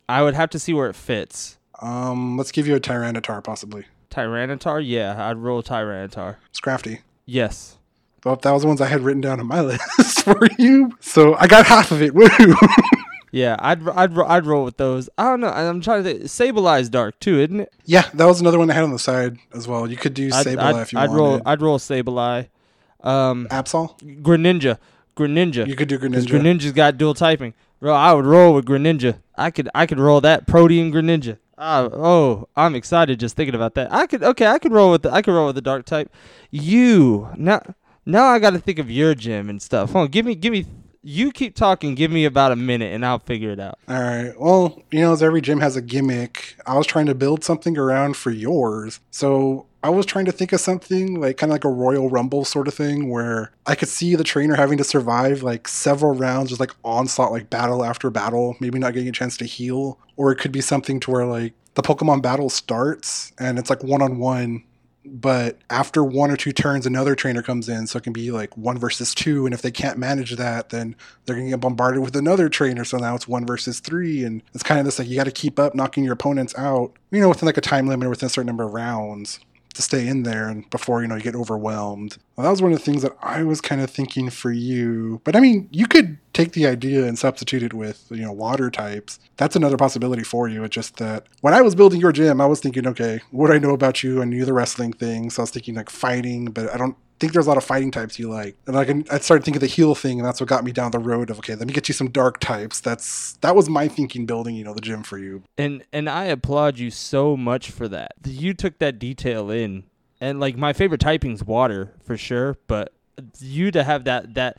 Speaker 1: I would have to see where it fits.
Speaker 2: Um, let's give you a Tyranitar possibly.
Speaker 1: Tyranitar, yeah, I'd roll Tyranitar.
Speaker 2: Scrafty.
Speaker 1: Yes.
Speaker 2: Well, that was the ones I had written down on my *laughs* list for you. So I got half of it. *laughs* Woo!
Speaker 1: Yeah, I'd I'd I'd roll with those. I don't know. I'm trying to think. Sableye dark too, isn't it?
Speaker 2: Yeah, that was another one I had on the side as well. You could do Sableye I'd,
Speaker 1: I'd,
Speaker 2: if you
Speaker 1: I'd
Speaker 2: wanted.
Speaker 1: roll. I'd roll Sableye. Um,
Speaker 2: Absol.
Speaker 1: Greninja. Greninja.
Speaker 2: You could do Greninja.
Speaker 1: Greninja's got dual typing. Bro, I would roll with Greninja. I could I could roll that Protean Greninja. Uh, oh, I'm excited just thinking about that. I could okay, I could roll with the I could roll with the dark type. You now now I got to think of your gym and stuff. Hold on, give me give me you keep talking. Give me about a minute, and I'll figure it out.
Speaker 2: All right. Well, you know, as every gym has a gimmick, I was trying to build something around for yours. So I was trying to think of something like kind of like a Royal Rumble sort of thing where I could see the trainer having to survive like several rounds, just like onslaught, like battle after battle, maybe not getting a chance to heal. Or it could be something to where like the Pokemon battle starts and it's like one on one but after one or two turns another trainer comes in so it can be like one versus two and if they can't manage that then they're going to get bombarded with another trainer so now it's one versus three and it's kind of this like you got to keep up knocking your opponents out you know within like a time limit or within a certain number of rounds to stay in there and before you know you get overwhelmed. Well, that was one of the things that i was kind of thinking for you but i mean you could take the idea and substitute it with you know water types, that's another possibility for you. It's just that when I was building your gym, I was thinking, okay, what I know about you? I knew the wrestling thing, so I was thinking like fighting, but I don't think there's a lot of fighting types you like. And like I started thinking of the heel thing, and that's what got me down the road of okay, let me get you some dark types. That's that was my thinking building, you know, the gym for you.
Speaker 1: And and I applaud you so much for that. You took that detail in. And like my favorite typing's water for sure, but you to have that that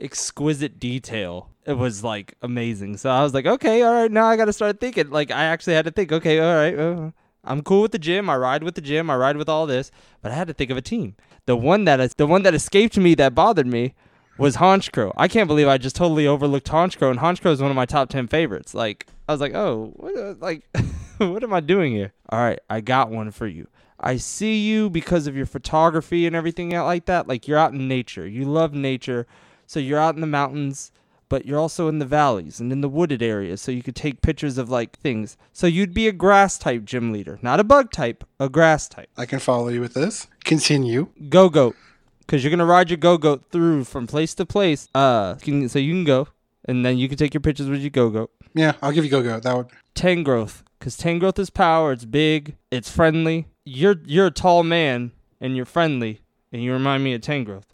Speaker 1: exquisite detail it was like amazing so i was like okay all right now i gotta start thinking like i actually had to think okay all right uh, i'm cool with the gym i ride with the gym i ride with all this but i had to think of a team the one that the one that escaped me that bothered me was Honchkrow. I can't believe I just totally overlooked Honchkrow, and Honchkrow is one of my top ten favorites. Like I was like, oh, what, uh, like, *laughs* what am I doing here? All right, I got one for you. I see you because of your photography and everything like that. Like you're out in nature. You love nature. So you're out in the mountains, but you're also in the valleys and in the wooded areas. So you could take pictures of like things. So you'd be a grass type gym leader, not a bug type, a grass type.
Speaker 2: I can follow you with this. Continue.
Speaker 1: Gogoat. Cause you're gonna ride your Gogoat through from place to place. Uh, so you can go, and then you can take your pictures with your Gogoat.
Speaker 2: Yeah, I'll give you Gogoat. That would.
Speaker 1: Tangrowth, cause Tangrowth is power. It's big. It's friendly. You're you're a tall man and you're friendly, and you remind me of Tangrowth.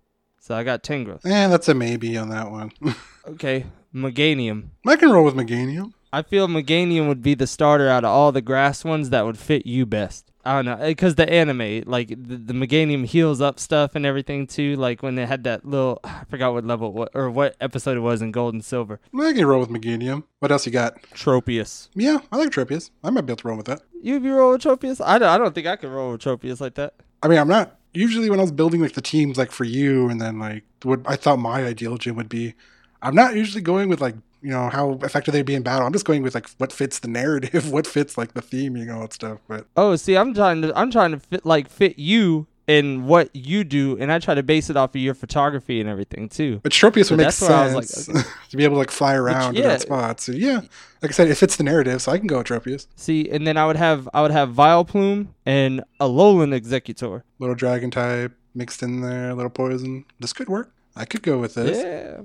Speaker 1: So I got Tangrowth.
Speaker 2: Eh, that's a maybe on that one. *laughs*
Speaker 1: okay, Meganium.
Speaker 2: I can roll with Meganium.
Speaker 1: I feel Meganium would be the starter out of all the grass ones that would fit you best. I don't know, because the anime, like the, the Meganium heals up stuff and everything too. Like when they had that little, I forgot what level what, or what episode it was in Gold and Silver.
Speaker 2: I can roll with Meganium. What else you got?
Speaker 1: Tropius.
Speaker 2: Yeah, I like Tropius. I might be able to roll with that.
Speaker 1: You'd be rolling with Tropius? I don't, I don't think I could roll with Tropius like that.
Speaker 2: I mean, I'm not usually when I was building like the teams like for you and then like what I thought my ideal gym would be, I'm not usually going with like you know how effective they'd be in battle. I'm just going with like what fits the narrative, *laughs* what fits like the theme, you know, and stuff. But
Speaker 1: oh, see, I'm trying to I'm trying to fit like fit you in what you do, and I try to base it off of your photography and everything too.
Speaker 2: But Tropius so would make sense like, okay. *laughs* to be able to like fly around Which, yeah. different spots. So yeah, like I said, it fits the narrative, so I can go with Tropius.
Speaker 1: See, and then I would have I would have Vileplume and a Alolan Exeggutor,
Speaker 2: Little dragon type mixed in there, a little poison. This could work. I could go with this.
Speaker 1: Yeah.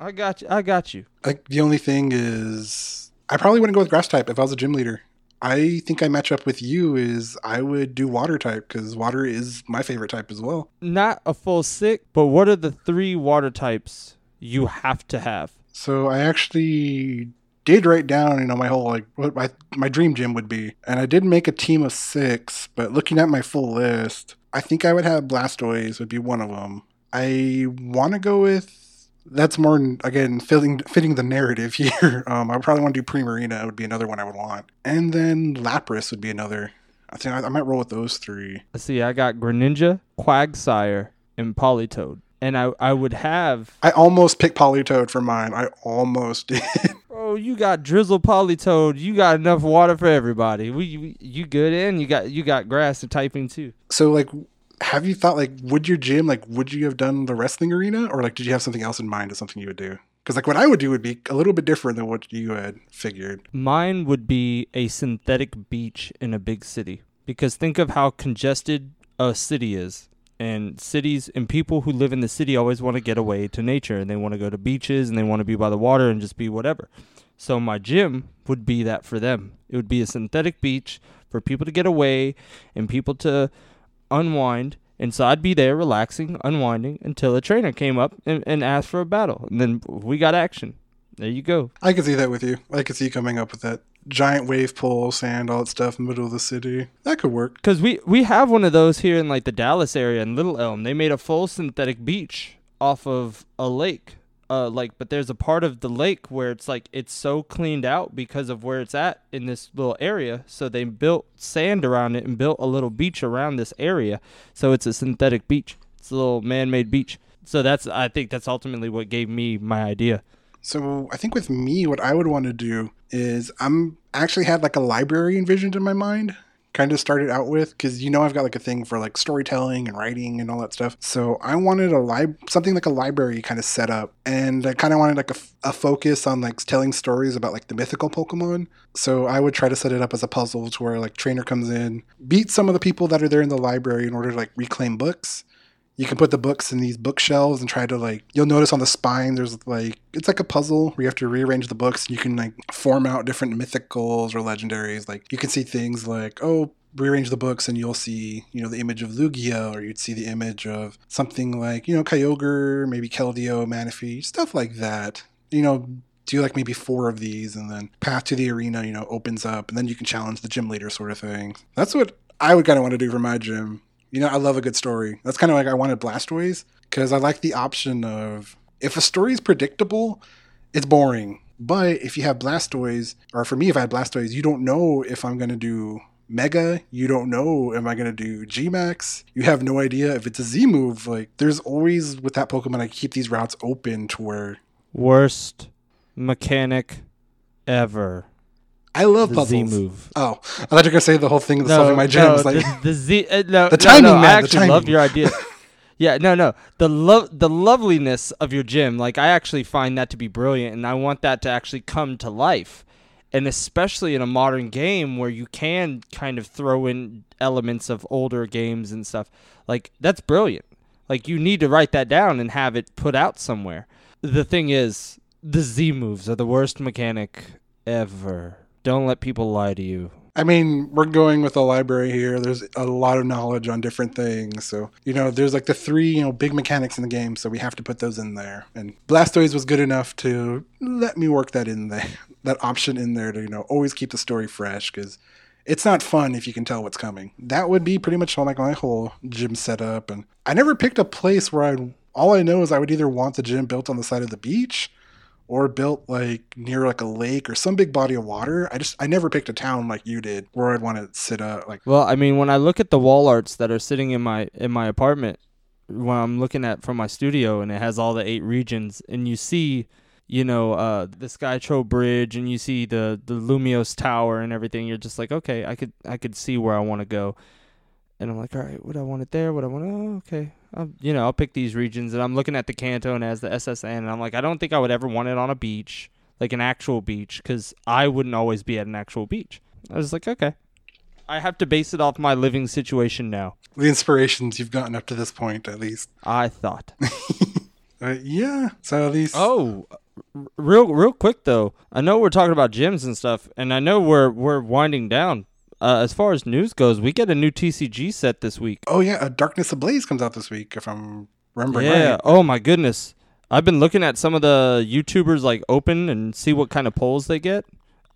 Speaker 1: I got you. I got you.
Speaker 2: Like the only thing is, I probably wouldn't go with grass type if I was a gym leader. I think I match up with you is I would do water type because water is my favorite type as well.
Speaker 1: Not a full sick, but what are the three water types you have to have?
Speaker 2: So I actually did write down, you know, my whole like what my my dream gym would be, and I did make a team of six. But looking at my full list, I think I would have Blastoise would be one of them. I want to go with that's more again fitting fitting the narrative *laughs* here. Um, I probably want to do Primarina It would be another one I would want, and then Lapras would be another. I think I, I might roll with those three.
Speaker 1: Let's see. I got Greninja, Quagsire, and Politoed, and I I would have.
Speaker 2: I almost picked Politoed for mine. I almost *laughs* did.
Speaker 1: Oh, you got Drizzle Politoed. You got enough water for everybody. We, we you good and you got you got grass and typing too.
Speaker 2: So like have you thought like would your gym like would you have done the wrestling arena? Or like did you have something else in mind as something you would do? Because like what i would do would be a little bit different than what you had figured.
Speaker 1: Mine would be a synthetic beach in a big city. Because think of how congested a city is. And cities and people who live in the city always want to get away to nature. And they want to go to beaches and they want to be by the water and just be whatever. So my gym would be that for them. It would be a synthetic beach for people to get away and people to unwind. And so I'd be there relaxing, unwinding until a trainer came up and, and asked for a battle. And then we got action. There you go.
Speaker 2: I could see that with you. I could see you coming up with that giant wave pool, sand, all that stuff middle of the city. That could work.
Speaker 1: Because we, we have one of those here in like the Dallas area in Little Elm. They made a full synthetic beach off of a lake uh like but there's a part of the lake where it's like it's so cleaned out because of where it's at in this little area. So they built sand around it and built a little beach around this area. So it's a synthetic beach. It's a little man-made beach. So that's i think that's ultimately what gave me my idea.
Speaker 2: So i think with me what i would want to do is i'm actually had like a library envisioned in my mind kind of started out with because you know I've got like a thing for like storytelling and writing and all that stuff. So I wanted a lib something like a library kind of set up, and I kind of wanted like a, f- a focus on like telling stories about like the mythical Pokemon. So I would try to set it up as a puzzle to where like trainer comes in, beat some of the people that are there in the library in order to like reclaim books. You can put the books in these bookshelves and try to like you'll notice on the spine there's like it's like a puzzle where you have to rearrange the books and you can like form out different mythicals or legendaries. Like you can see things like oh rearrange the books and you'll see you know the image of lugia or you'd see the image of something like you know kyogre maybe keldeo manaphy stuff like that. You know do like maybe four of these and then path to the arena you know opens up and then you can challenge the gym leader sort of thing. That's what i would kind of want to do for my gym you know, I love a good story. That's kind of like I wanted Blastoise because I like the option of if a story is predictable, it's boring. But if you have Blastoise, or for me, if I had Blastoise, you don't know if I'm going to do Mega. You don't know, am I going to do G Max? You have no idea if it's a Z move. Like, there's always, with that Pokemon, I keep these routes open to where.
Speaker 1: Worst mechanic ever.
Speaker 2: I love
Speaker 1: the
Speaker 2: puzzles.
Speaker 1: Z move.
Speaker 2: Oh, I thought you were gonna say the whole thing of solving my gems.
Speaker 1: No,
Speaker 2: like
Speaker 1: the, the Z. Uh, no, *laughs*
Speaker 2: The
Speaker 1: no,
Speaker 2: timing,
Speaker 1: no,
Speaker 2: man,
Speaker 1: I
Speaker 2: the
Speaker 1: actually love your idea. *laughs* yeah, no, no. The love, the loveliness of your gym. Like I actually find that to be brilliant, and I want that to actually come to life. And especially in a modern game where you can kind of throw in elements of older games and stuff, like that's brilliant. Like you need to write that down and have it put out somewhere. The thing is, the Z moves are the worst mechanic ever. Don't let people lie to you.
Speaker 2: I mean, we're going with a library here. There's a lot of knowledge on different things. So, you know, there's like the three, you know, big mechanics in the game. So we have to put those in there. And Blastoise was good enough to let me work that in there, *laughs* that option in there to, you know, always keep the story fresh because it's not fun if you can tell what's coming. That would be pretty much like my whole gym setup. And I never picked a place where I'd. all I know is I would either want the gym built on the side of the beach or built like near like a lake or some big body of water. I just I never picked a town like you did where I'd want to sit up. Like
Speaker 1: Well, I mean, when I look at the wall arts that are sitting in my in my apartment, when I'm looking at from my studio, and it has all the eight regions, and you see, you know, uh, the Skyarrow Bridge, and you see the the Lumiose Tower and everything, you're just like, okay, I could I could see where I want to go, and I'm like, all right, what I want it there, what I want, oh, okay, I'll, you know, I'll pick these regions, and I'm looking at the Kanto and as the SSN, and I'm like, I don't think I would ever want it on a beach, like an actual beach, because I wouldn't always be at an actual beach. I was like, okay. I have to base it off my living situation now.
Speaker 2: the inspirations you've gotten up to this point, at least.
Speaker 1: I thought. *laughs*
Speaker 2: Uh, yeah. So at
Speaker 1: least. oh, real real quick though. I know we're talking about gyms and stuff, and I know we're we're winding down. Uh, as far as news goes, we get a new TCG set this week.
Speaker 2: Oh yeah, a Darkness Ablaze comes out this week, if I'm remembering
Speaker 1: Yeah.
Speaker 2: right.
Speaker 1: Oh my goodness. I've been looking at some of the YouTubers like open and see what kind of polls they get.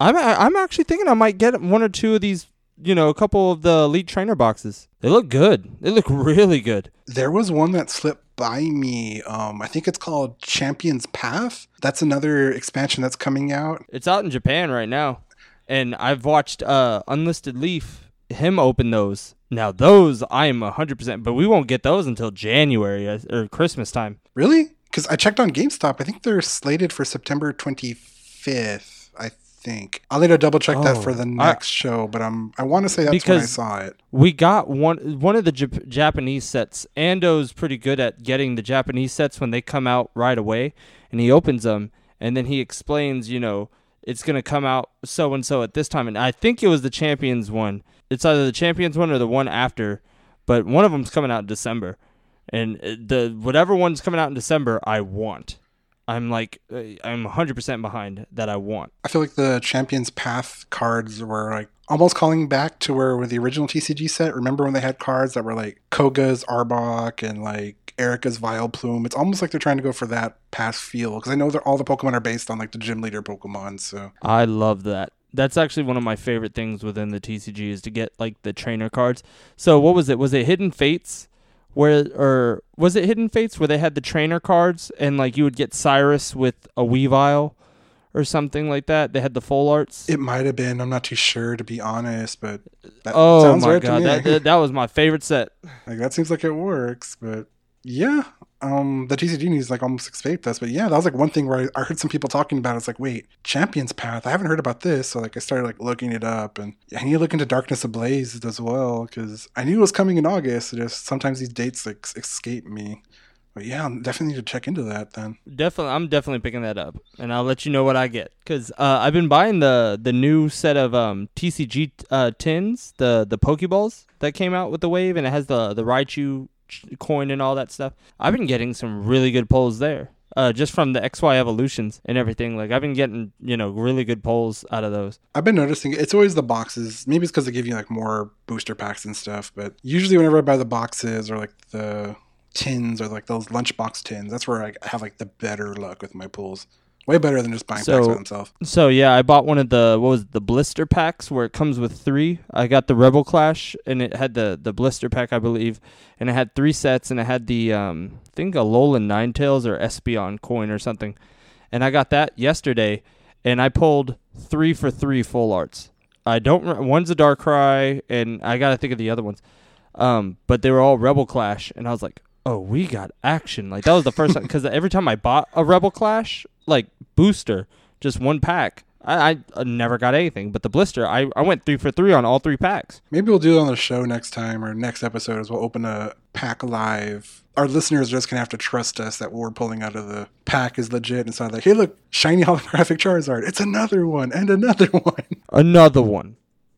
Speaker 1: I'm I'm actually thinking I might get one or two of these. You know, a couple of the elite trainer boxes. They look good. They look *laughs* really good.
Speaker 2: There was one that slipped by me. Um, I think it's called Champions Path. That's another expansion that's coming out.
Speaker 1: It's out in Japan right now, and I've watched uh, Unlisted Leaf him open those. Now those I am hundred percent, but we won't get those until January uh, or Christmas time.
Speaker 2: Really? Because I checked on GameStop. I think they're slated for September 25th. I think I'll need to double check that for
Speaker 1: Oh,
Speaker 2: the
Speaker 1: I-
Speaker 2: next show. But I'm I want to say that's when I saw it.
Speaker 1: We got one one of the Jap- Japanese sets. Ando's pretty good at getting the Japanese sets when they come out right away, and he opens them and then he explains, you know, it's gonna come out so and so at this time, and I think it was the Champions one. It's either the Champions one or the one after, but one of them's coming out in December, and uh, the whatever one's coming out in December, I want. I'm like, uh, I'm 100% behind that. I want.
Speaker 2: I feel like the Champions Path cards were like almost calling back to where with the original TCG set. Remember when they had cards that were like Koga's Arbok and like Erica's Vileplume? It's almost like they're trying to go for that past feel because I know that all the Pokemon are based on like the gym leader Pokemon. So
Speaker 1: I love that. That's actually one of my favorite things within the TCG is to get like the trainer cards. So what was it? Was it Hidden Fates? Where or was it Hidden Fates where they had the trainer cards and like you would get Cyrus with a Weavile or something like that? They had the full arts.
Speaker 2: it might have been. I'm not too sure to be honest, but that
Speaker 1: oh
Speaker 2: sounds
Speaker 1: my
Speaker 2: right
Speaker 1: god,
Speaker 2: to me.
Speaker 1: that, that that was my favorite set. *laughs*
Speaker 2: like that seems like it works, but yeah. Um, the TCG news like almost escaped us, but yeah, that was like one thing where I, I heard some people talking about. it. It's like, wait, Champions Path. I haven't heard about this, so like I started like looking it up, and I need to look into Darkness Ablaze as well because I knew it was coming in August. Just sometimes these dates like escape me. But yeah, I'm definitely need to check into that then.
Speaker 1: Definitely, I'm definitely picking that up, and I'll let you know what I get. Cause uh, I've been buying the the new set of um, TCG uh, tins, the the Pokeballs that came out with the wave, and it has the the Raichu ch- coin and all that stuff. I've been getting some really good pulls there. Uh, just from the XY evolutions and everything. Like I've been getting, you know, really good pulls out of those.
Speaker 2: I've been noticing it's always the boxes. Maybe it's because they give you like more booster packs and stuff. But usually, whenever I buy the boxes or like the tins or like those lunchbox tins, that's where I have like the better luck with my pulls. Way better than just buying packs by themselves.
Speaker 1: So yeah, I bought one of the what was it, the blister packs where it comes with three. I got the Rebel Clash and it had the the blister pack, I believe, and it had three sets and it had the um I think Alolan Ninetales or Espeon coin or something, and I got that yesterday, and I pulled three for three full arts. I don't. One's a Darkrai, and I gotta think of the other ones. Um, but they were all Rebel Clash, and I was like, oh, we got action. Like that was the first time because every time I bought a Rebel Clash, like booster, just one pack, I, I uh, never got anything. But the blister, I, I went three for three on all three packs.
Speaker 2: Maybe we'll do it on the show next time or next episode as we'll open a pack live. Our listeners are just gonna have to trust us that what we're pulling out of the pack is legit. And it's not like, hey, look, shiny holographic *laughs* Charizard. It's another one and another *laughs* one.
Speaker 1: Another one,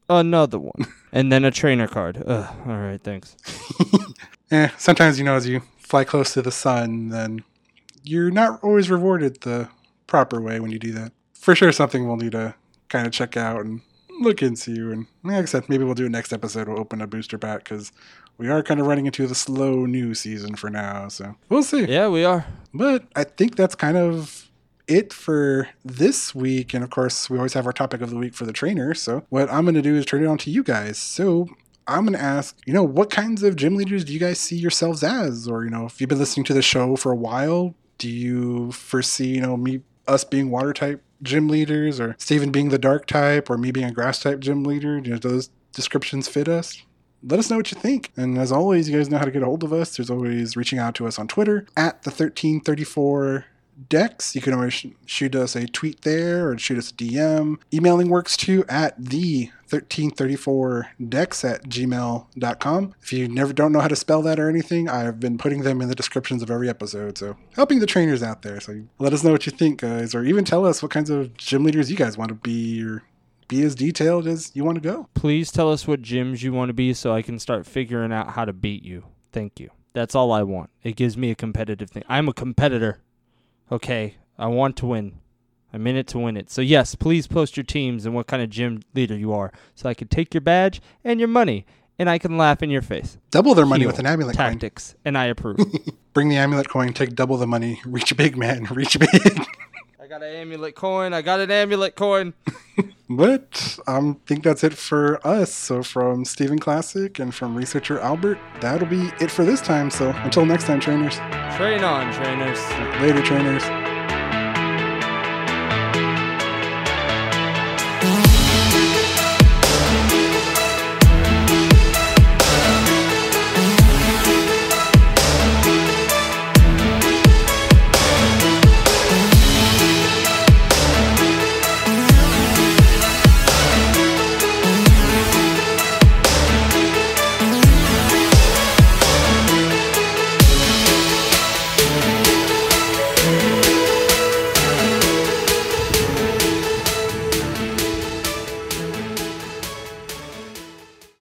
Speaker 1: another one, and then a trainer card. Ugh, all right, thanks. *laughs*
Speaker 2: Eh, sometimes you know as you fly close to the sun, then you're not always rewarded the proper way when you do that. For sure, something we'll need to kind of check out and look into. And like I said, maybe we'll do a next episode. We'll open a booster pack because we are kind of running into the slow new season for now. So we'll see.
Speaker 1: Yeah, we are.
Speaker 2: But I think that's kind of it for this week. And of course, we always have our topic of the week for the trainer. So what I'm going to do is turn it on to you guys. So I'm going to ask, you know, what kinds of gym leaders do you guys see yourselves as? Or, you know, if you've been listening to the show for a while, do you foresee, you know, me, us being water type gym leaders or Steven being the dark type or me being a grass type gym leader? Do those descriptions fit us? let us know what you think. And as always, you guys know how to get a hold of us. There's always reaching out to us on Twitter at the 1334 Dex. You can always shoot us a tweet there or shoot us a DM. Emailing works too at the 1334dex at gmail.com. If you never don't know how to spell that or anything, I've been putting them in the descriptions of every episode. So helping the trainers out there. So let us know what you think, guys, or even tell us what kinds of gym leaders you guys want to be or be as detailed as you want to go.
Speaker 1: Please tell us what gyms you want to be so I can start figuring out how to beat you. Thank you. That's all I want. It gives me a competitive thing. I'm a competitor. Okay. I want to win. I'm in it to win it. So, yes, please post your teams and what kind of gym leader you are so I can take your badge and your money and I can laugh in your face.
Speaker 2: Double their money
Speaker 1: Heal.
Speaker 2: with an amulet coin.
Speaker 1: Tactics. And I approve. *laughs*
Speaker 2: Bring the amulet coin, take double the money, reach big, man, *laughs* reach big.
Speaker 1: I got an amulet coin. I *laughs* got an amulet coin.
Speaker 2: but I um, think that's it for us. So from Steven Classic and from researcher Albert, that'll be it for this time. So until next time, trainers.
Speaker 1: Train on, trainers.
Speaker 2: Later, trainers.